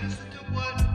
Listen the what.